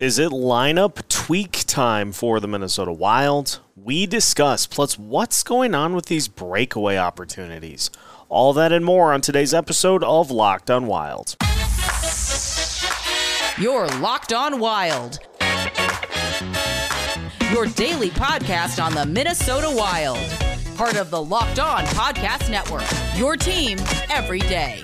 Is it lineup tweak time for the Minnesota Wild? We discuss, plus what's going on with these breakaway opportunities. All that and more on today's episode of Locked on Wild. You're Locked on Wild. Your daily podcast on the Minnesota Wild. Part of the Locked on Podcast Network. Your team every day.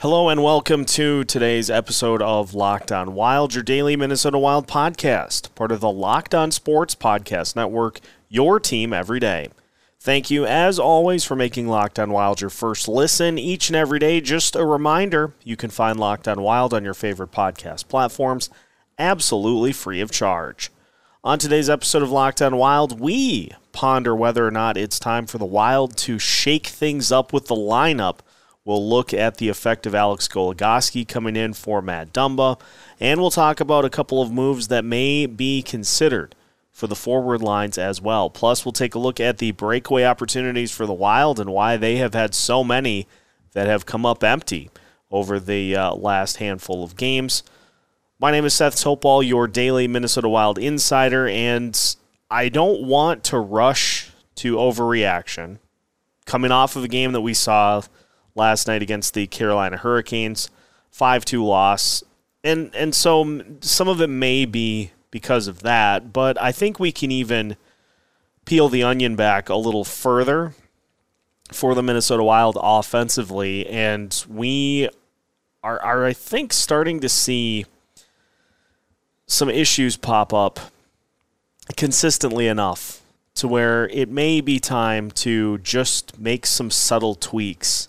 Hello and welcome to today's episode of Locked On Wild, your daily Minnesota Wild podcast, part of the Locked On Sports Podcast Network, your team every day. Thank you, as always, for making Locked On Wild your first listen each and every day. Just a reminder you can find Locked On Wild on your favorite podcast platforms absolutely free of charge. On today's episode of Locked On Wild, we ponder whether or not it's time for the Wild to shake things up with the lineup We'll look at the effect of Alex Goligoski coming in for Matt Dumba, and we'll talk about a couple of moves that may be considered for the forward lines as well. Plus, we'll take a look at the breakaway opportunities for the Wild and why they have had so many that have come up empty over the uh, last handful of games. My name is Seth Topol, your daily Minnesota Wild insider, and I don't want to rush to overreaction coming off of a game that we saw last night against the Carolina Hurricanes, 5-2 loss. And and so some of it may be because of that, but I think we can even peel the onion back a little further for the Minnesota Wild offensively and we are are I think starting to see some issues pop up consistently enough to where it may be time to just make some subtle tweaks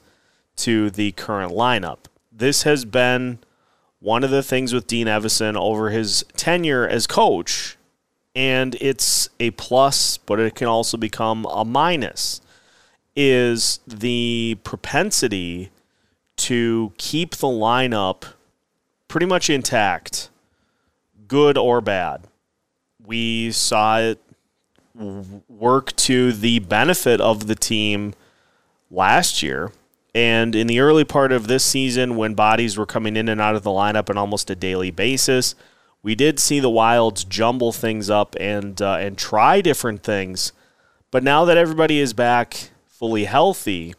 to the current lineup. This has been one of the things with Dean Evason over his tenure as coach, and it's a plus, but it can also become a minus, is the propensity to keep the lineup pretty much intact, good or bad. We saw it work to the benefit of the team last year and in the early part of this season, when bodies were coming in and out of the lineup on almost a daily basis, we did see the Wilds jumble things up and uh, and try different things. But now that everybody is back fully healthy,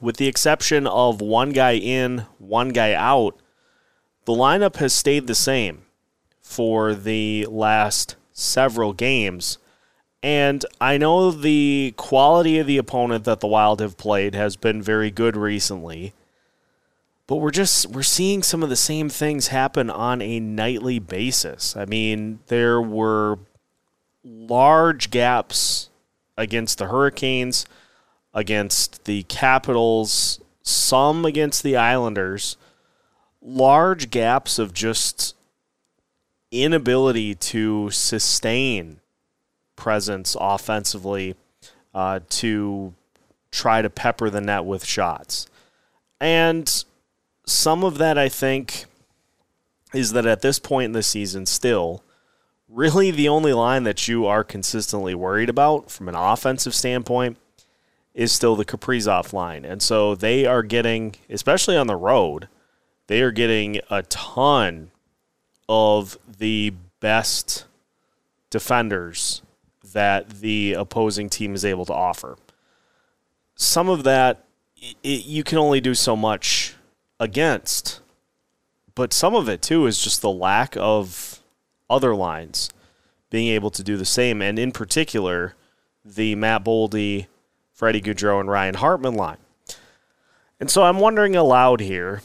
with the exception of one guy in, one guy out, the lineup has stayed the same for the last several games. And I know the quality of the opponent that the Wild have played has been very good recently. But we're just we're seeing some of the same things happen on a nightly basis. I mean, there were large gaps against the Hurricanes, against the Capitals, some against the Islanders. Large gaps of just inability to sustain presence offensively uh, to try to pepper the net with shots. And some of that, I think, is that at this point in the season, still, really the only line that you are consistently worried about from an offensive standpoint is still the Kaprizov line. And so they are getting, especially on the road, they are getting a ton of the best defenders that the opposing team is able to offer. Some of that it, you can only do so much against, but some of it too is just the lack of other lines being able to do the same, and in particular, the Matt Boldy, Freddie Gaudreau, and Ryan Hartman line. And so I'm wondering aloud here.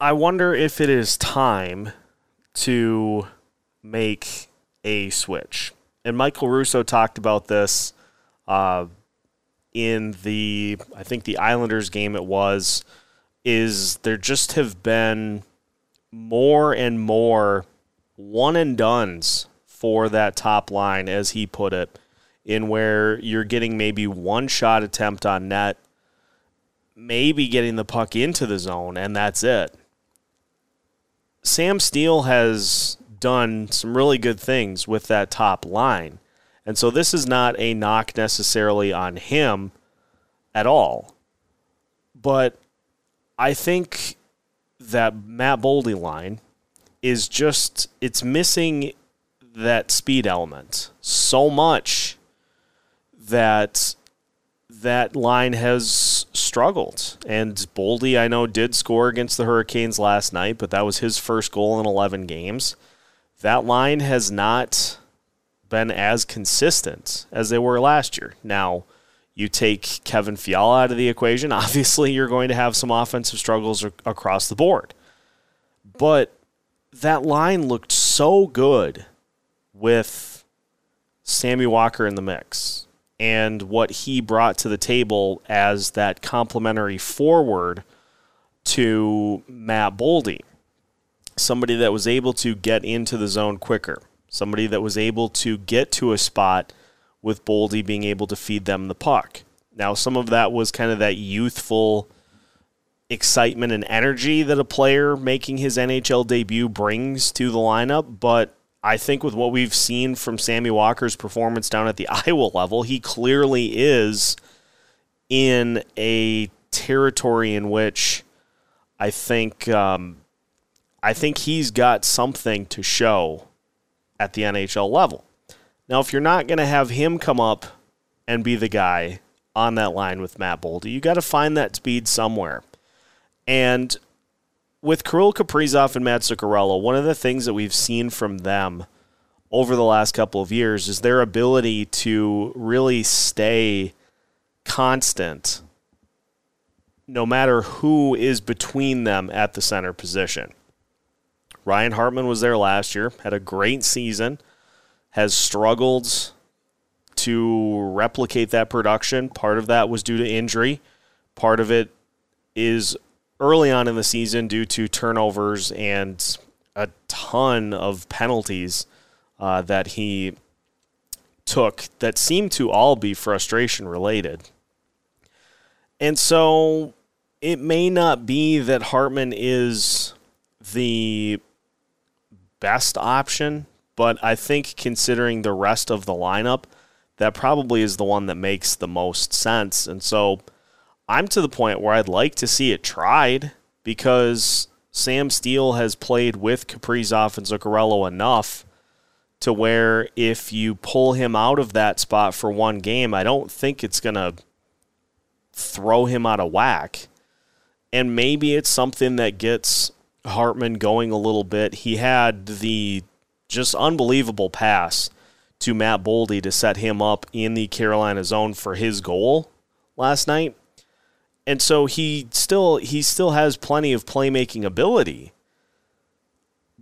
I wonder if it is time to make a switch. And Michael Russo talked about this uh, in the, I think the Islanders game it was, is there just have been more and more one and duns for that top line, as he put it, in where you're getting maybe one shot attempt on net, maybe getting the puck into the zone, and that's it. Sam Steel has done some really good things with that top line. And so this is not a knock necessarily on him at all. But I think that Matt Boldy line is just it's missing that speed element so much that that line has struggled. And Boldy, I know, did score against the Hurricanes last night, but that was his first goal in 11 games. That line has not been as consistent as they were last year. Now, you take Kevin Fiala out of the equation, obviously you're going to have some offensive struggles across the board. But that line looked so good with Sammy Walker in the mix and what he brought to the table as that complementary forward to Matt Boldy. Somebody that was able to get into the zone quicker, somebody that was able to get to a spot with Boldy being able to feed them the puck. Now, some of that was kind of that youthful excitement and energy that a player making his NHL debut brings to the lineup, but I think with what we've seen from Sammy Walker's performance down at the Iowa level, he clearly is in a territory in which I think um, I think he's got something to show at the NHL level. Now, if you're not going to have him come up and be the guy on that line with Matt Boldy, you got to find that speed somewhere. And with Kirill Kaprizov and Matt Zuccarello, one of the things that we've seen from them over the last couple of years is their ability to really stay constant no matter who is between them at the center position. Ryan Hartman was there last year, had a great season, has struggled to replicate that production. Part of that was due to injury, part of it is early on in the season due to turnovers and a ton of penalties uh, that he took that seemed to all be frustration related. And so it may not be that Hartman is the best option, but I think considering the rest of the lineup, that probably is the one that makes the most sense. And so I'm to the point where I'd like to see it tried because Sam Steel has played with Kaprizov and Zuccarello enough to where if you pull him out of that spot for one game, I don't think it's going to throw him out of whack. And maybe it's something that gets Hartman going a little bit. He had the just unbelievable pass to Matt Boldy to set him up in the Carolina zone for his goal last night and so he still he still has plenty of playmaking ability.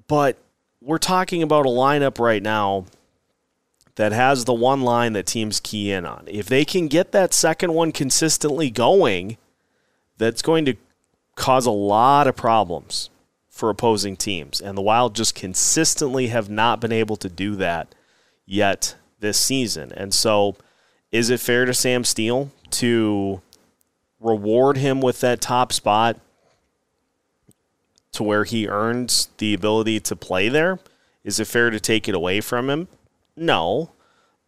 But we're talking about a lineup right now that has the one line that teams key in on. If they can get that second one consistently going, that's going to cause a lot of problems for opposing teams. And the Wild just consistently have not been able to do that yet this season. And so, is it fair to Sam Steel to reward him with that top spot to where he earns the ability to play there? Is it fair to take it away from him? No.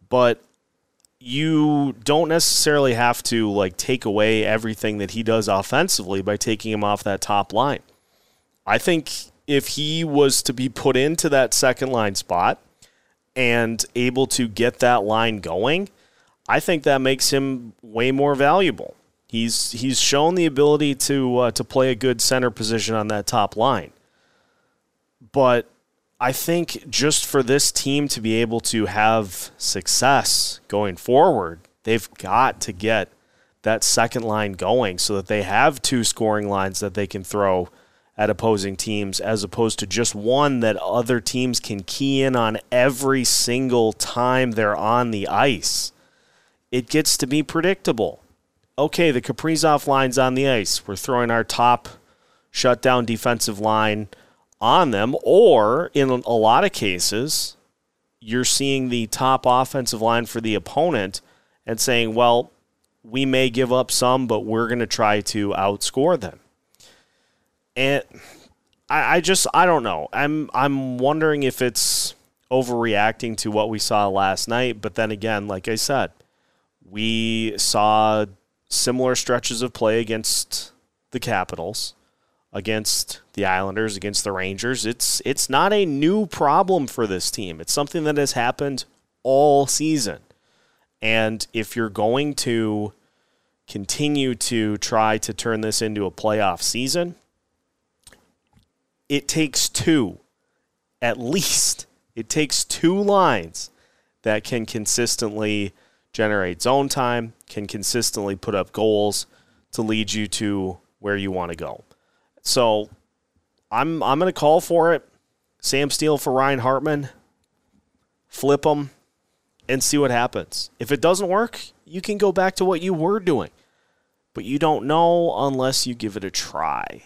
But you don't necessarily have to like take away everything that he does offensively by taking him off that top line. I think if he was to be put into that second line spot and able to get that line going, I think that makes him way more valuable. He's he's shown the ability to uh, to play a good center position on that top line. But I think just for this team to be able to have success going forward, they've got to get that second line going so that they have two scoring lines that they can throw at opposing teams as opposed to just one that other teams can key in on every single time they're on the ice. It gets to be predictable okay, the Kaprizov line's on the ice. We're throwing our top shutdown defensive line on them, or in a lot of cases, you're seeing the top offensive line for the opponent and saying, well, we may give up some, but we're going to try to outscore them. And I, I just I don't know. I'm I'm wondering if it's overreacting to what we saw last night. But then again, like I said, we saw similar stretches of play against the Capitals, against the Islanders, against the Rangers. It's it's not a new problem for this team. It's something that has happened all season. And if you're going to continue to try to turn this into a playoff season, it takes two, at least. It takes two lines that can consistently generate zone time, can consistently put up goals to lead you to where you want to go. So I'm I'm going to call for it. Sam Steel for Ryan Hartman. Flip them and see what happens. If it doesn't work, you can go back to what you were doing. But you don't know unless you give it a try.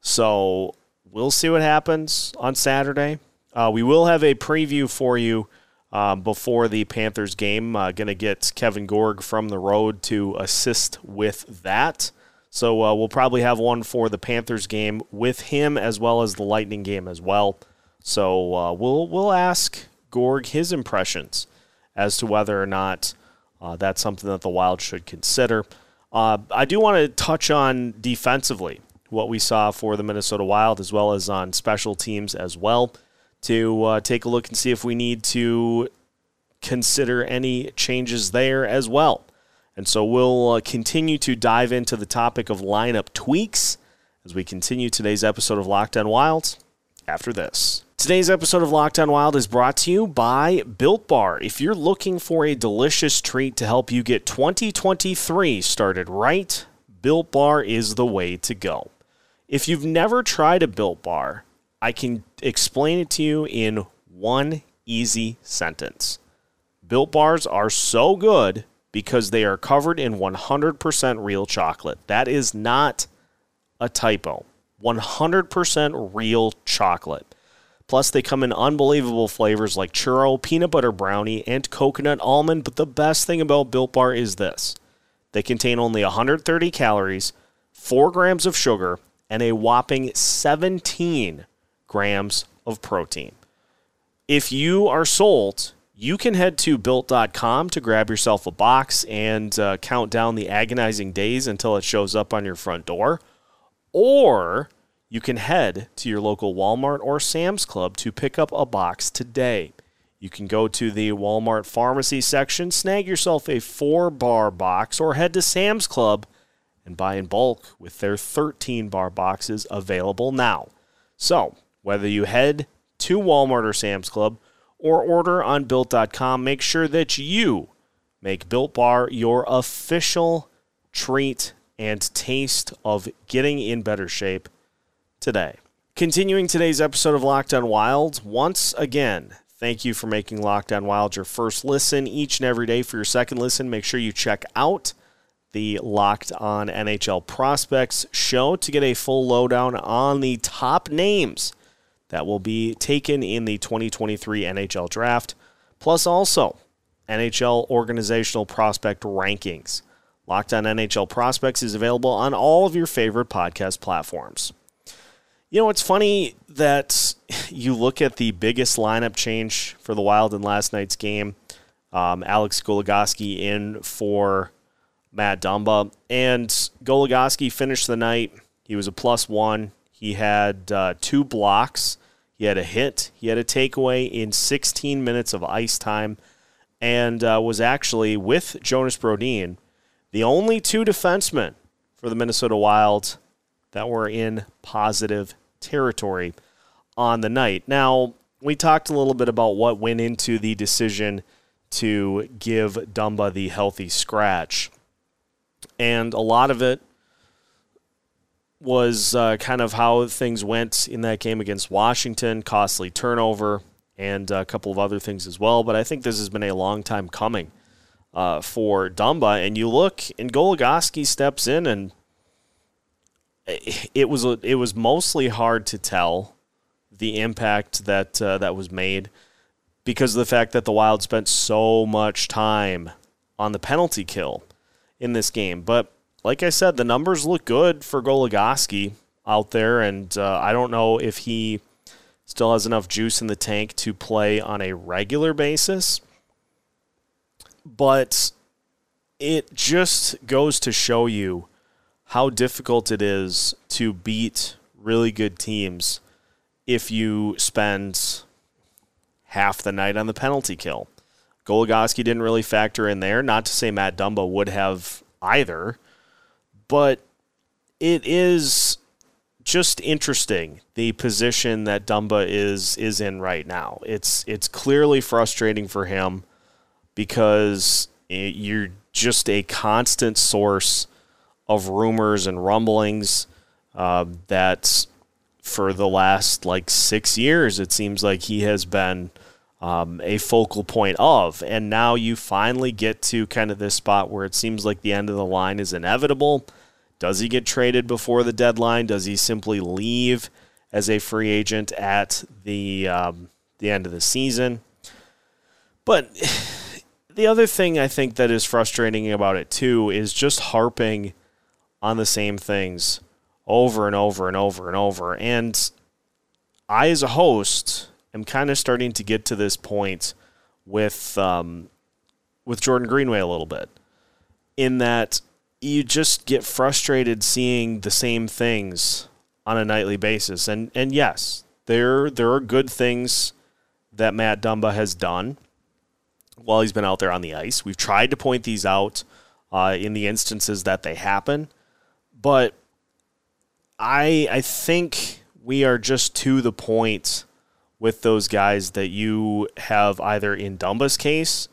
So we'll see what happens on Saturday. Uh, we will have a preview for you um, before the Panthers game. Uh, Going to get Kevin Gorg from the road to assist with that. So uh, we'll probably have one for the Panthers game with him as well as the Lightning game as well. So uh, we'll we'll ask Gorg his impressions as to whether or not uh, that's something that the Wild should consider. Uh, I do want to touch on defensively what we saw for the Minnesota Wild as well as on special teams as well to uh, take a look and see if we need to consider any changes there as well. And so we'll uh, continue to dive into the topic of lineup tweaks as we continue today's episode of Locked On Wild after this. Today's episode of Locked On Wild is brought to you by Built Bar. If you're looking for a delicious treat to help you get 2023 started right, Built Bar is the way to go. If you've never tried a Built Bar, I can explain it to you in one easy sentence. Built Bars are so good because they are covered in 100% real chocolate. That is not a typo. 100% real chocolate. Plus, they come in unbelievable flavors like churro, peanut butter brownie, and coconut almond. But the best thing about Built Bar is this they contain only 130 calories, 4 grams of sugar, and a whopping 17 grams of protein. If you are sold, you can head to built.com to grab yourself a box and uh, count down the agonizing days until it shows up on your front door. Or you can head to your local Walmart or Sam's Club to pick up a box today. You can go to the Walmart pharmacy section, snag yourself a four bar box, or head to Sam's Club and buy in bulk with their 13 bar boxes available now. So, whether you head to Walmart or Sam's Club or order on built.com, make sure that you make Built Bar your official treat and taste of getting in better shape today. Continuing today's episode of Locked On Wild, once again, thank you for making Locked On Wild your first listen each and every day. For your second listen, make sure you check out the Locked On NHL Prospects show to get a full lowdown on the top names that will be taken in the 2023 NHL Draft, plus also NHL organizational prospect rankings. Locked on NHL Prospects is available on all of your favorite podcast platforms. You know, it's funny that you look at the biggest lineup change for the Wild in last night's game. Um, Alex Goligoski in for Matt Dumba. And Goligoski finished the night. He was a plus one. He had uh, two blocks. He had a hit. He had a takeaway in 16 minutes of ice time and uh, was actually with Jonas Brodin the only two defensemen for the Minnesota Wild that were in positive territory on the night. Now, we talked a little bit about what went into the decision to give Dumba the healthy scratch and a lot of it was uh, kind of how things went in that game against Washington, costly turnover, and a couple of other things as well. But I think this has been a long time coming uh, for Dumba. And you look, and Goligoski steps in, and it was it was mostly hard to tell the impact that uh, that was made because of the fact that the Wild spent so much time on the penalty kill in this game. But like I said, the numbers look good for Goligoski out there, and uh, I don't know if he still has enough juice in the tank to play on a regular basis. But it just goes to show you how difficult it is to beat really good teams if you spend half the night on the penalty kill. Goligoski didn't really factor in there. Not to say Matt Dumba would have either, but it is just interesting the position that Dumba is is in right now. It's it's clearly frustrating for him because it, you're just a constant source of rumors and rumblings uh, that for the last like six years it seems like he has been um, a focal point of. And now you finally get to kind of this spot where it seems like the end of the line is inevitable. Does he get traded before the deadline? Does he simply leave as a free agent at the um, the end of the season? But the other thing I think that is frustrating about it too is just harping on the same things over and over and over and over. And I, as a host, am kind of starting to get to this point with um, with Jordan Greenway a little bit, in that you just get frustrated seeing the same things on a nightly basis. And and yes, there there are good things that Matt Dumba has done while he's been out there on the ice. We've tried to point these out uh, in the instances that they happen, but I I think we are just to the point with those guys that you have either in Dumba's case,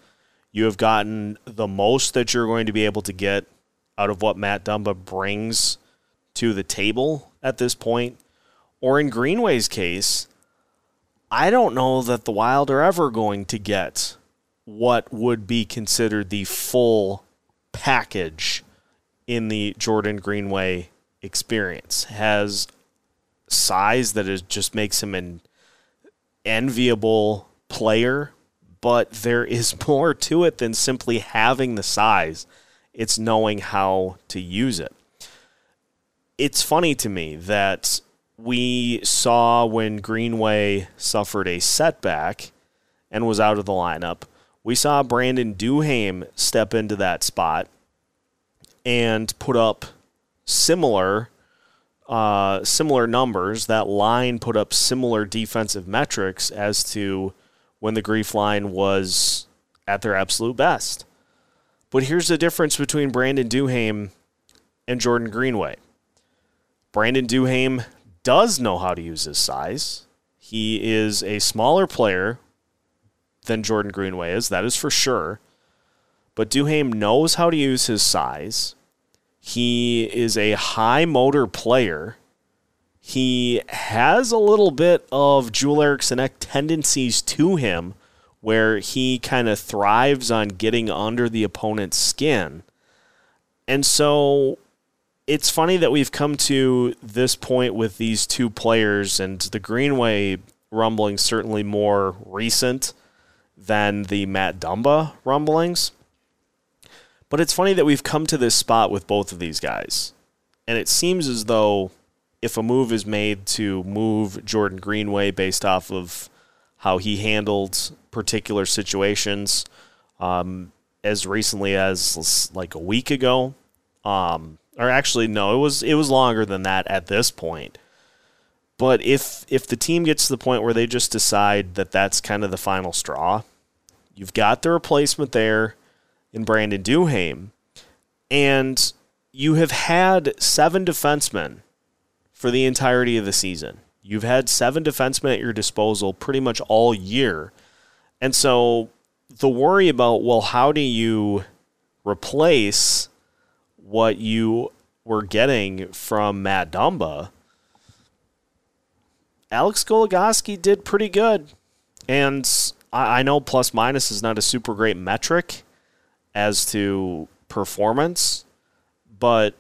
you have gotten the most that you're going to be able to get out of what Matt Dumba brings to the table at this point, or in Greenway's case, I don't know that the Wild are ever going to get what would be considered the full package in the Jordan Greenway experience. Has size that is just makes him an enviable player, but there is more to it than simply having the size. It's knowing how to use it. It's funny to me that we saw when Greenway suffered a setback and was out of the lineup. We saw Brandon Duhaime step into that spot and put up similar uh, similar numbers. That line put up similar defensive metrics as to when the GREEF line was at their absolute best. But here's the difference between Brandon Duhaime and Jordan Greenway. Brandon Duhaime does know how to use his size. He is a smaller player than Jordan Greenway is, that is for sure. But Duhaime knows how to use his size. He is a high motor player. He has a little bit of Joel Eriksson tendencies to him where he kind of thrives on getting under the opponent's skin. And so it's funny that we've come to this point with these two players, and the Greenway rumbling certainly more recent than the Matt Dumba rumblings. But it's funny that we've come to this spot with both of these guys. And it seems as though if a move is made to move Jordan Greenway based off of how he handled particular situations um, as recently as like a week ago, um, or actually no, it was it was longer than that at this point. But if if the team gets to the point where they just decide that that's kind of the final straw, you've got the replacement there in Brandon Duhaime, and you have had seven defensemen for the entirety of the season. You've had seven defensemen at your disposal pretty much all year. And so the worry about, well, how do you replace what you were getting from Matt Dumba? Alex Goligoski did pretty good. And I know plus minus is not a super great metric, as to performance, but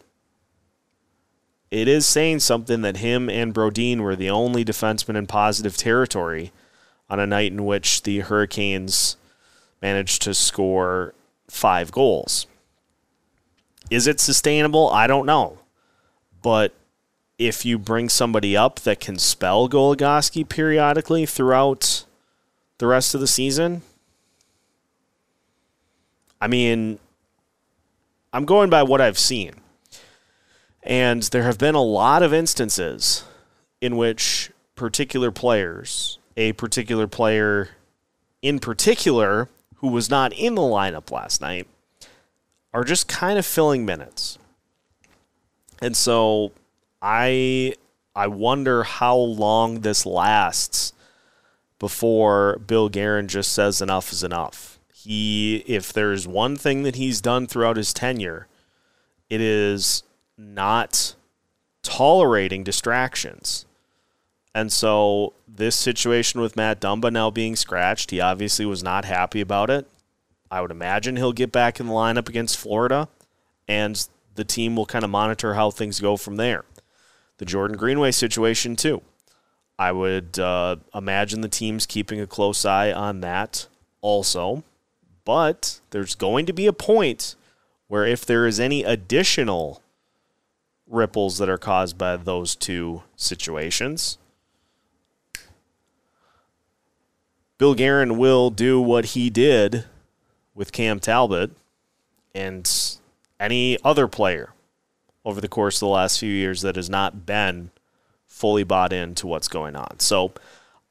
it is saying something that him and Brodin were the only defensemen in positive territory on a night in which the Hurricanes managed to score five goals. Is it sustainable? I don't know. But if you bring somebody up that can spell Goligoski periodically throughout the rest of the season, I mean, I'm going by what I've seen. And there have been a lot of instances in which particular players, a particular player in particular who was not in the lineup last night, are just kind of filling minutes. And so I I wonder how long this lasts before Bill Guerin just says enough is enough. He if there's one thing that he's done throughout his tenure, it is not tolerating distractions. And so this situation with Matt Dumba now being scratched, he obviously was not happy about it. I would imagine he'll get back in the lineup against Florida, and the team will kind of monitor how things go from there. The Jordan Greenway situation, too. I would uh, imagine the team's keeping a close eye on that also. But there's going to be a point where if there is any additional ripples that are caused by those two situations, Bill Guerin will do what he did with Cam Talbot and any other player over the course of the last few years that has not been fully bought into what's going on. So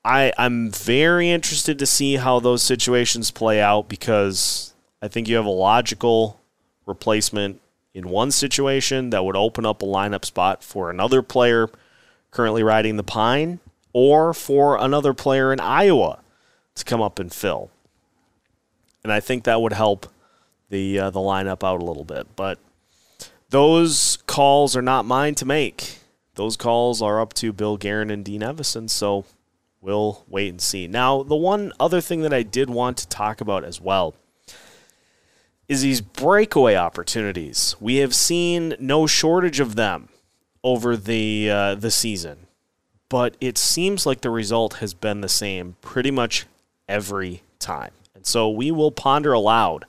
I, I'm very interested to see how those situations play out because I think you have a logical replacement in one situation that would open up a lineup spot for another player currently riding the pine or for another player in Iowa to come up and fill. And I think that would help the uh, the lineup out a little bit. But those calls are not mine to make. Those calls are up to Bill Guerin and Dean Evason. So we'll wait and see. Now, the one other thing that I did want to talk about as well is these breakaway opportunities. We have seen no shortage of them over the uh, the season, but it seems like the result has been the same pretty much every time. And so we will ponder aloud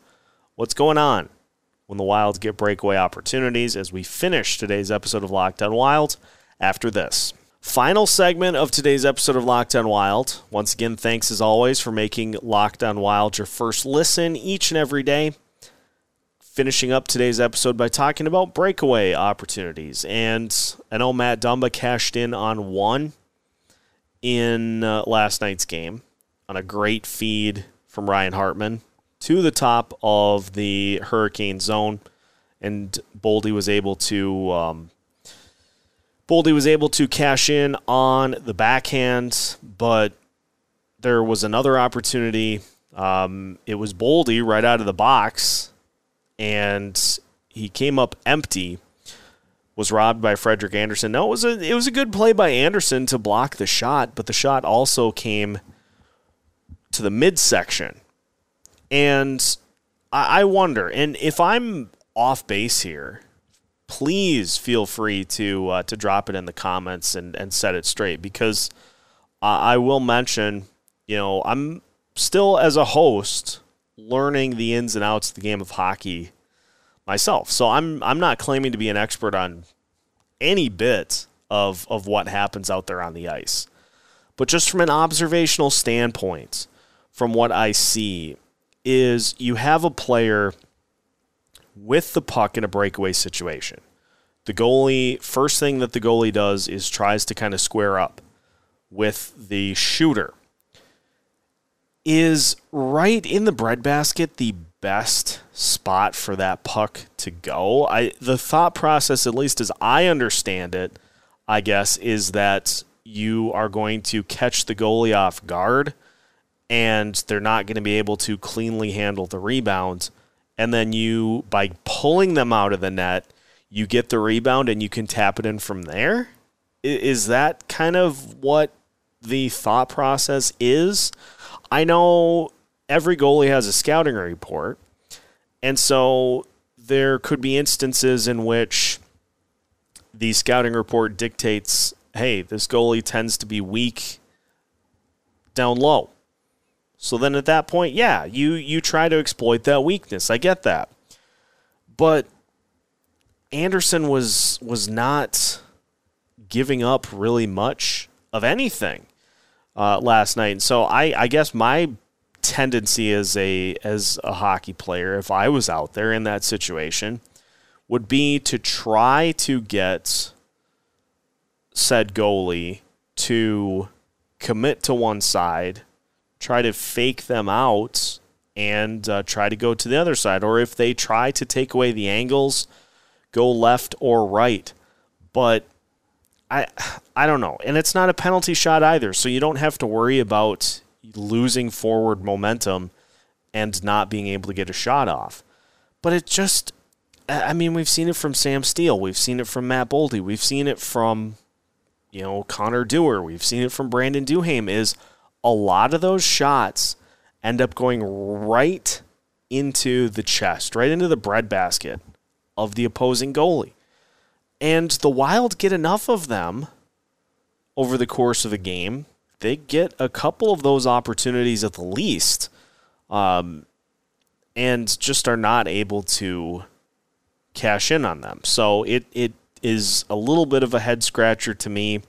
what's going on when the Wilds get breakaway opportunities as we finish today's episode of Locked On Wilds after this. Final segment of today's episode of Locked On Wild. Once again, thanks as always for making Locked On Wild your first listen each and every day. Finishing up today's episode by talking about breakaway opportunities. And I know Matt Dumba cashed in on one in uh, last night's game on a great feed from Ryan Hartman to the top of the hurricane zone, and Boldy was able to um, Boldy was able to cash in on the backhand, but there was another opportunity. Um, it was Boldy right out of the box, and he came up empty. Was robbed by Frederik Andersen. No, it was a it was a good play by Andersen to block the shot, but the shot also came to the midsection. And I wonder, and if I'm off base here, please feel free to uh, to drop it in the comments and, and set it straight because I will mention, you know, I'm still as a host learning the ins and outs of the game of hockey myself. So I'm I'm not claiming to be an expert on any bit of of what happens out there on the ice. But just from an observational standpoint, from what I see is you have a player with the puck in a breakaway situation. The goalie, first thing that the goalie does is tries to kind of square up with the shooter. Is right in the breadbasket the best spot for that puck to go? I the thought process, at least as I understand it, I guess, is that you are going to catch the goalie off guard and they're not going to be able to cleanly handle the rebound. And then you, by pulling them out of the net, you get the rebound and you can tap it in from there. Is that kind of what the thought process is? I know every goalie has a scouting report, and so there could be instances in which the scouting report dictates hey, this goalie tends to be weak down low. So then at that point, yeah, you you try to exploit that weakness. I get that. But Andersen was was not giving up really much of anything uh, last night. And so I, I guess my tendency as a as a hockey player, if I was out there in that situation, would be to try to get said goalie to commit to one side, try to fake them out, and uh, try to go to the other side. Or if they try to take away the angles, go left or right. But I I don't know. And it's not a penalty shot either, so you don't have to worry about losing forward momentum and not being able to get a shot off. But it just I mean, we've seen it from Sam Steel, we've seen it from Matt Boldy, we've seen it from you know, Connor Dewar, we've seen it from Brandon Duhaime is a lot of those shots end up going right into the chest, right into the breadbasket of the opposing goalie. And the Wild get enough of them over the course of a game. They get a couple of those opportunities at the least, um, and just are not able to cash in on them. So it it is a little bit of a head scratcher to me.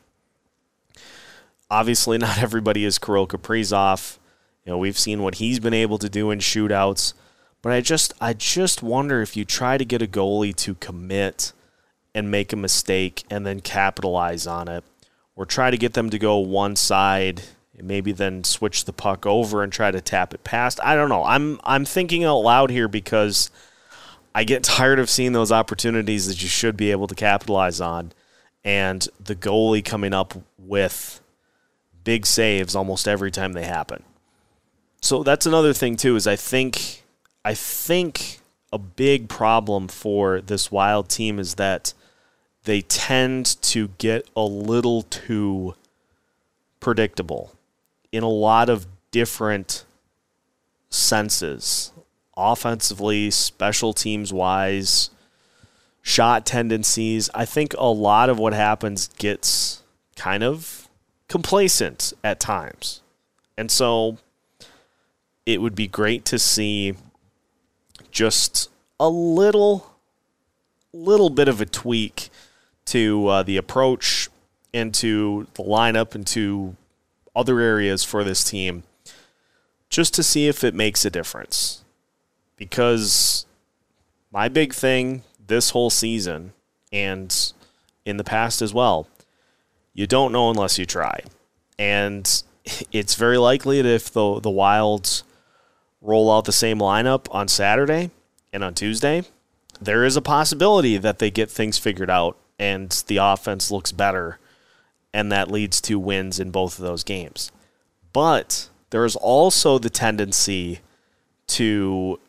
Obviously, not everybody is Kirill Kaprizov. You know, we've seen what he's been able to do in shootouts, but I just I just wonder if you try to get a goalie to commit and make a mistake and then capitalize on it, or try to get them to go one side and maybe then switch the puck over and try to tap it past. I don't know. I'm I'm thinking out loud here because I get tired of seeing those opportunities that you should be able to capitalize on, and the goalie coming up with big saves almost every time they happen. So that's another thing too. Is I think I think a big problem for this wild team is that they tend to get a little too predictable in a lot of different senses offensively, special teams wise, shot tendencies. I think a lot of what happens gets kind of complacent at times. And so it would be great to see just a little little bit of a tweak to uh, the approach and to the lineup and to other areas for this team just to see if it makes a difference. Because my big thing this whole season and in the past as well, you don't know unless you try. And it's very likely that if the the Wilds roll out the same lineup on Saturday and on Tuesday, there is a possibility that they get things figured out and the offense looks better and that leads to wins in both of those games. But there is also the tendency to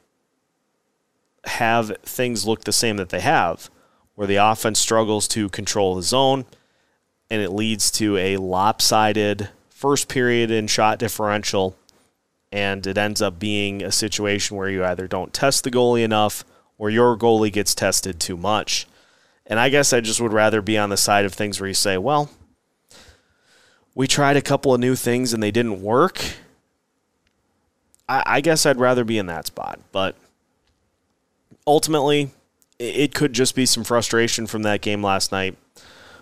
have things look the same that they have, where the offense struggles to control the zone and it leads to a lopsided first period in shot differential and it ends up being a situation where you either don't test the goalie enough or your goalie gets tested too much. And I guess I just would rather be on the side of things where you say, well, we tried a couple of new things and they didn't work. I, I guess I'd rather be in that spot. But ultimately, it could just be some frustration from that game last night.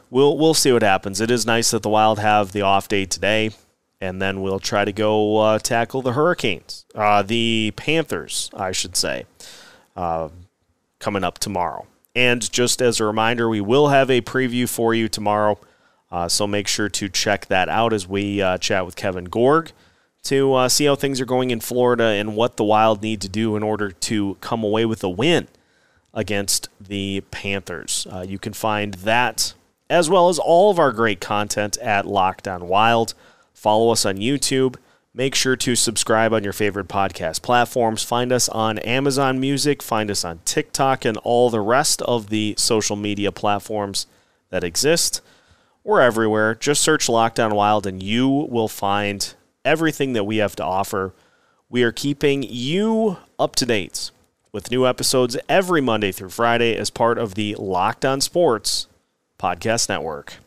We'll we'll see what happens. It is nice that the Wild have the off day today and then we'll try to go uh, tackle the Hurricanes, uh, the Panthers, I should say, uh, coming up tomorrow. And just as a reminder, we will have a preview for you tomorrow, uh, so make sure to check that out as we uh, chat with Kevin Gorg to uh, see how things are going in Florida and what the Wild need to do in order to come away with a win against the Panthers. you can find that as well as all of our great content at Locked On Wild. Follow us on YouTube. Make sure to subscribe on your favorite podcast platforms. Find us on Amazon Music. Find us on TikTok and all the rest of the social media platforms that exist. We're everywhere. Just search Locked On Wild and you will find everything that we have to offer. We are keeping you up to date with new episodes every Monday through Friday as part of the Locked On Sports Podcast Network.